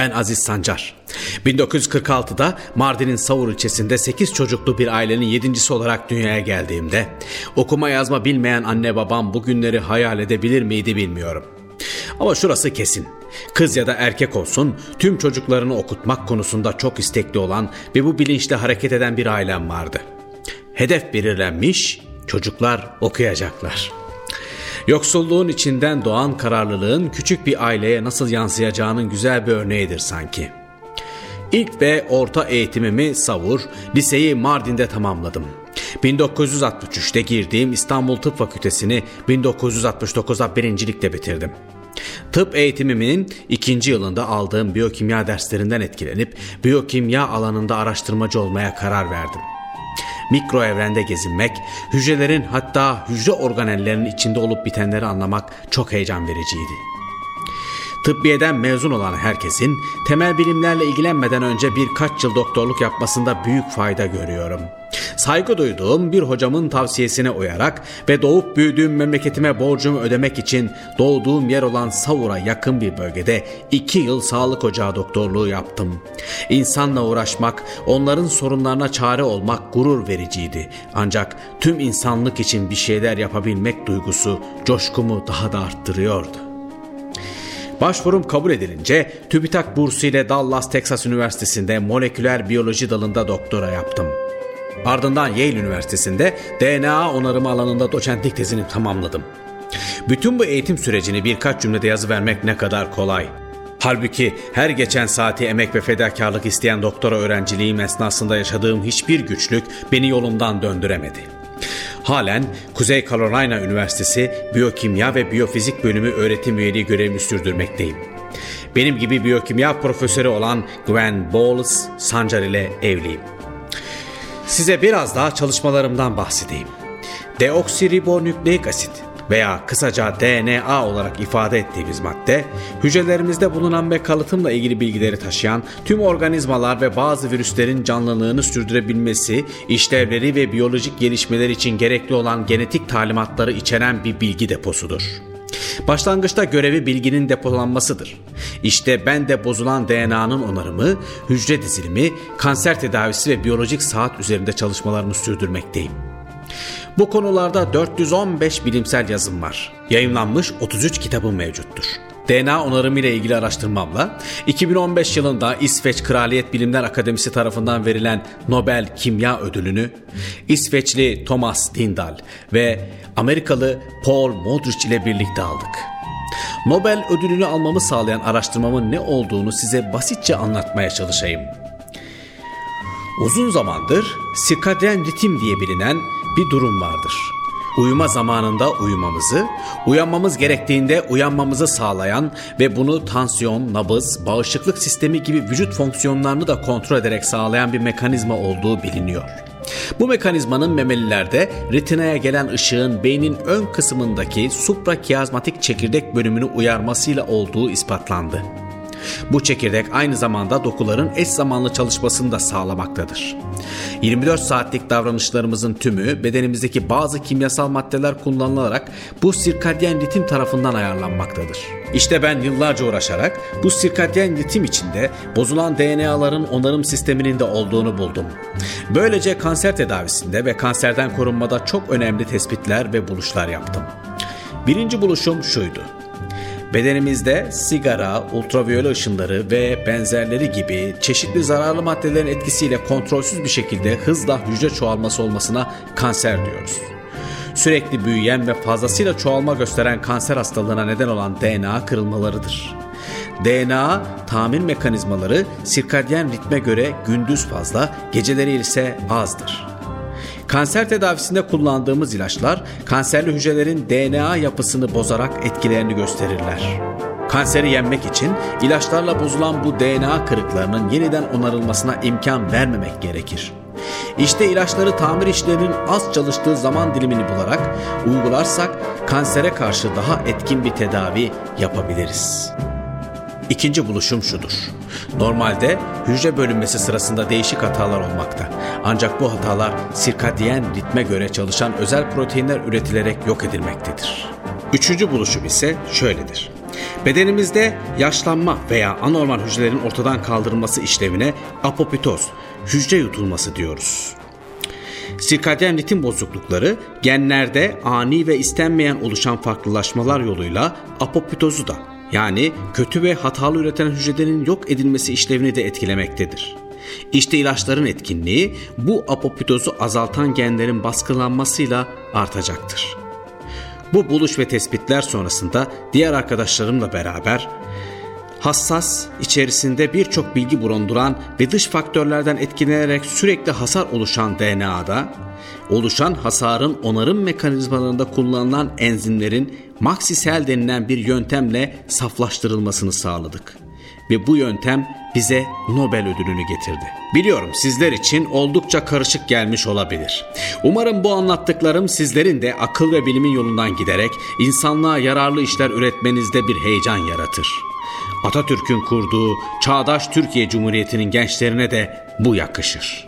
Ben Aziz Sancar. 1946'da Mardin'in Savur ilçesinde 8 çocuklu bir ailenin yedincisi olarak dünyaya geldiğimde okuma yazma bilmeyen anne babam bu günleri hayal edebilir miydi bilmiyorum. Ama şurası kesin. Kız ya da erkek olsun tüm çocuklarını okutmak konusunda çok istekli olan ve bu bilinçle hareket eden bir ailem vardı. Hedef belirlenmiş, çocuklar okuyacaklar. Yoksulluğun içinden doğan kararlılığın küçük bir aileye nasıl yansıyacağının güzel bir örneğidir sanki. İlk ve orta eğitimimi Savur, liseyi Mardin'de tamamladım. 1963'te girdiğim İstanbul Tıp Fakültesini 1969'da birincilikle bitirdim. Tıp eğitimimin ikinci yılında aldığım biyokimya derslerinden etkilenip biyokimya alanında araştırmacı olmaya karar verdim. Mikro evrende gezinmek, hücrelerin hatta hücre organellerinin içinde olup bitenleri anlamak çok heyecan vericiydi. Tıbbiyeden mezun olan herkesin temel bilimlerle ilgilenmeden önce birkaç yıl doktorluk yapmasında büyük fayda görüyorum. Saygı duyduğum bir hocamın tavsiyesine uyarak ve doğup büyüdüğüm memleketime borcumu ödemek için doğduğum yer olan Savur'a yakın bir bölgede iki yıl sağlık ocağı doktorluğu yaptım. İnsanla uğraşmak, onların sorunlarına çare olmak gurur vericiydi. Ancak tüm insanlık için bir şeyler yapabilmek duygusu coşkumu daha da arttırıyordu. Başvurum kabul edilince TÜBİTAK bursu ile Dallas, Texas Üniversitesi'nde moleküler biyoloji dalında doktora yaptım. Ardından Yale Üniversitesi'nde DNA onarımı alanında doçentlik tezini tamamladım. Bütün bu eğitim sürecini birkaç cümlede yazı vermek ne kadar kolay. Halbuki her geçen saati emek ve fedakarlık isteyen doktora öğrenciliğim esnasında yaşadığım hiçbir güçlük beni yolumdan döndüremedi. Halen Kuzey Carolina Üniversitesi Biyokimya ve Biyofizik Bölümü öğretim üyeliği görevimi sürdürmekteyim. Benim gibi biyokimya profesörü olan Gwen Bowles Sancar ile evliyim. Size biraz daha çalışmalarımdan bahsedeyim. Deoksiribonükleik asit veya kısaca DNA olarak ifade ettiğimiz madde, hücrelerimizde bulunan ve kalıtımla ilgili bilgileri taşıyan tüm organizmalar ve bazı virüslerin canlılığını sürdürebilmesi, işlevleri ve biyolojik gelişmeler için gerekli olan genetik talimatları içeren bir bilgi deposudur. Başlangıçta görevi bilginin depolanmasıdır. İşte ben de bozulan DNA'nın onarımı, hücre dizilimi, kanser tedavisi ve biyolojik saat üzerinde çalışmalarımı sürdürmekteyim. Bu konularda 415 bilimsel yazım var. Yayınlanmış 33 kitabım mevcuttur. DNA onarımı ile ilgili araştırmamla 2015 yılında İsveç Kraliyet Bilimler Akademisi tarafından verilen Nobel Kimya Ödülünü İsveçli Thomas Dindal ve Amerikalı Paul Modrich ile birlikte aldık. Nobel ödülünü almamı sağlayan araştırmamın ne olduğunu size basitçe anlatmaya çalışayım. Uzun zamandır sirkadyen ritim diye bilinen bir durum vardır. Uyuma zamanında uyumamızı, uyanmamız gerektiğinde uyanmamızı sağlayan ve bunu tansiyon, nabız, bağışıklık sistemi gibi vücut fonksiyonlarını da kontrol ederek sağlayan bir mekanizma olduğu biliniyor. Bu mekanizmanın memelilerde retinaya gelen ışığın beynin ön kısmındaki suprakiazmatik çekirdek bölümünü uyarmasıyla olduğu ispatlandı. Bu çekirdek aynı zamanda dokuların eş zamanlı çalışmasını da sağlamaktadır. 24 saatlik davranışlarımızın tümü bedenimizdeki bazı kimyasal maddeler kullanılarak bu sirkadyen ritim tarafından ayarlanmaktadır. İşte ben yıllarca uğraşarak bu sirkadyen ritim içinde bozulan DNA'ların onarım sisteminin de olduğunu buldum. Böylece kanser tedavisinde ve kanserden korunmada çok önemli tespitler ve buluşlar yaptım. Birinci buluşum şuydu. Bedenimizde sigara, ultraviyole ışınları ve benzerleri gibi çeşitli zararlı maddelerin etkisiyle kontrolsüz bir şekilde hızla hücre çoğalması olmasına kanser diyoruz. Sürekli büyüyen ve fazlasıyla çoğalma gösteren kanser hastalığına neden olan DNA kırılmalarıdır. DNA tamir mekanizmaları sirkadyen ritme göre gündüz fazla, geceleri ise azdır. Kanser tedavisinde kullandığımız ilaçlar kanserli hücrelerin DNA yapısını bozarak etkilerini gösterirler. Kanseri yenmek için ilaçlarla bozulan bu DNA kırıklarının yeniden onarılmasına imkan vermemek gerekir. İşte ilaçları tamir işlerinin az çalıştığı zaman dilimini bularak uygularsak kansere karşı daha etkin bir tedavi yapabiliriz. İkinci buluşum şudur. Normalde hücre bölünmesi sırasında değişik hatalar olmakta. Ancak bu hatalar sirkadiyen ritme göre çalışan özel proteinler üretilerek yok edilmektedir. Üçüncü buluşum ise şöyledir. Bedenimizde yaşlanma veya anormal hücrelerin ortadan kaldırılması işlemine apoptoz, hücre yutulması diyoruz. Sirkadyen ritim bozuklukları genlerde ani ve istenmeyen oluşan farklılaşmalar yoluyla apoptozu da yani kötü ve hatalı üreten hücrelerin yok edilmesi işlevini de etkilemektedir. İşte ilaçların etkinliği bu apoptozu azaltan genlerin baskılanmasıyla artacaktır. Bu buluş ve tespitler sonrasında diğer arkadaşlarımla beraber hassas, içerisinde birçok bilgi bulunduran ve dış faktörlerden etkilenerek sürekli hasar oluşan DNA'da, oluşan hasarın onarım mekanizmalarında kullanılan enzimlerin maksisel denilen bir yöntemle saflaştırılmasını sağladık. Ve bu yöntem bize Nobel ödülünü getirdi. Biliyorum sizler için oldukça karışık gelmiş olabilir. Umarım bu anlattıklarım sizlerin de akıl ve bilimin yolundan giderek insanlığa yararlı işler üretmenizde bir heyecan yaratır. Atatürk'ün kurduğu çağdaş Türkiye Cumhuriyeti'nin gençlerine de bu yakışır.